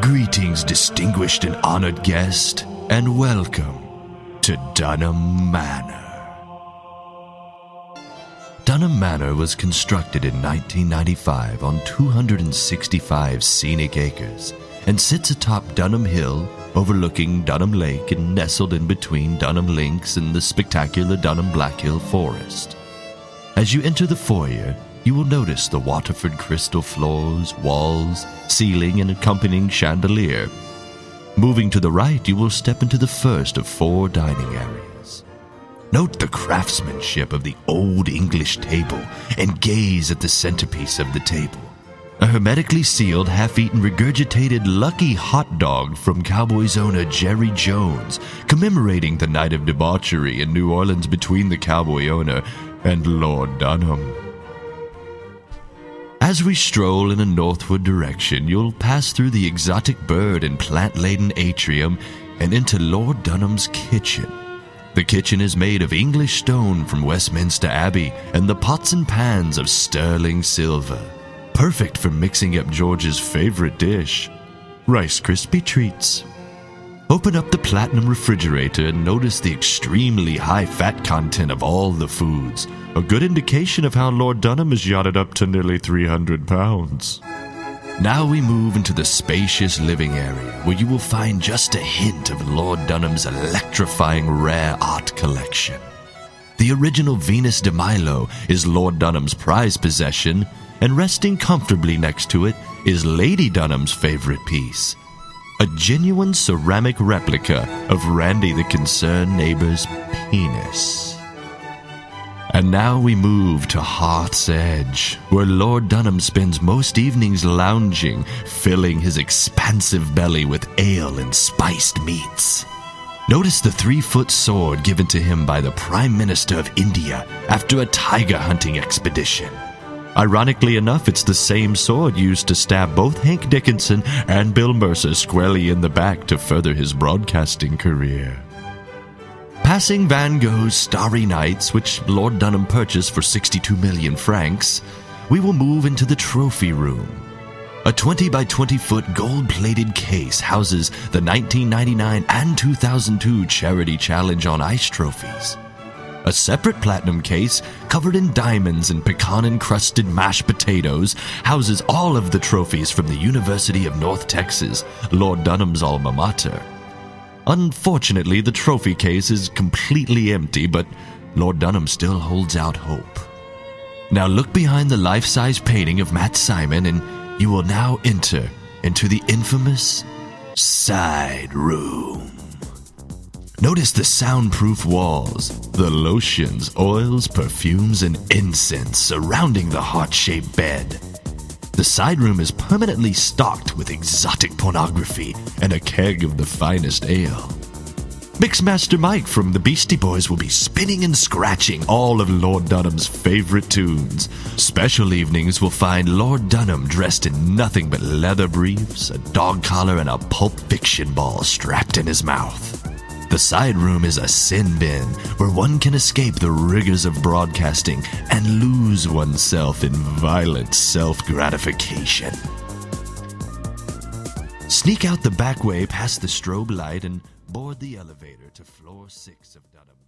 Greetings, distinguished and honored guest, and welcome to Dunham Manor. Dunham Manor was constructed in 1995 on 265 scenic acres and sits atop Dunham Hill, overlooking Dunham Lake and nestled in between Dunham Links and the spectacular Dunham Black Hill Forest. As you enter the foyer, you will notice the Waterford crystal floors, walls, ceiling, and accompanying chandelier. Moving to the right, you will step into the first of four dining areas. Note the craftsmanship of the old English table and gaze at the centerpiece of the table. A hermetically sealed, half eaten, regurgitated lucky hot dog from Cowboys owner Jerry Jones, commemorating the night of debauchery in New Orleans between the cowboy owner and Lord Dunham. As we stroll in a northward direction, you'll pass through the exotic bird and plant laden atrium and into Lord Dunham's kitchen. The kitchen is made of English stone from Westminster Abbey and the pots and pans of sterling silver, perfect for mixing up George's favorite dish Rice Krispie treats. Open up the platinum refrigerator and notice the extremely high fat content of all the foods, a good indication of how Lord Dunham has yachted up to nearly 300 pounds. Now we move into the spacious living area where you will find just a hint of Lord Dunham's electrifying rare art collection. The original Venus de Milo is Lord Dunham's prized possession, and resting comfortably next to it is Lady Dunham's favorite piece a genuine ceramic replica of Randy the concerned neighbor's penis. And now we move to Hearth's Edge, where Lord Dunham spends most evenings lounging, filling his expansive belly with ale and spiced meats. Notice the three foot sword given to him by the Prime Minister of India after a tiger hunting expedition. Ironically enough, it's the same sword used to stab both Hank Dickinson and Bill Mercer squarely in the back to further his broadcasting career. Passing Van Gogh's Starry Nights, which Lord Dunham purchased for 62 million francs, we will move into the trophy room. A 20 by 20 foot gold plated case houses the 1999 and 2002 Charity Challenge on Ice trophies. A separate platinum case, covered in diamonds and pecan encrusted mashed potatoes, houses all of the trophies from the University of North Texas, Lord Dunham's alma mater. Unfortunately, the trophy case is completely empty, but Lord Dunham still holds out hope. Now look behind the life size painting of Matt Simon, and you will now enter into the infamous side room. Notice the soundproof walls, the lotions, oils, perfumes, and incense surrounding the heart shaped bed. The side room is permanently stocked with exotic pornography and a keg of the finest ale. Mixmaster Mike from the Beastie Boys will be spinning and scratching all of Lord Dunham's favorite tunes. Special evenings will find Lord Dunham dressed in nothing but leather briefs, a dog collar, and a pulp fiction ball strapped in his mouth. The side room is a sin bin where one can escape the rigors of broadcasting and lose oneself in violent self gratification. Sneak out the back way past the strobe light and board the elevator to floor six of Manor.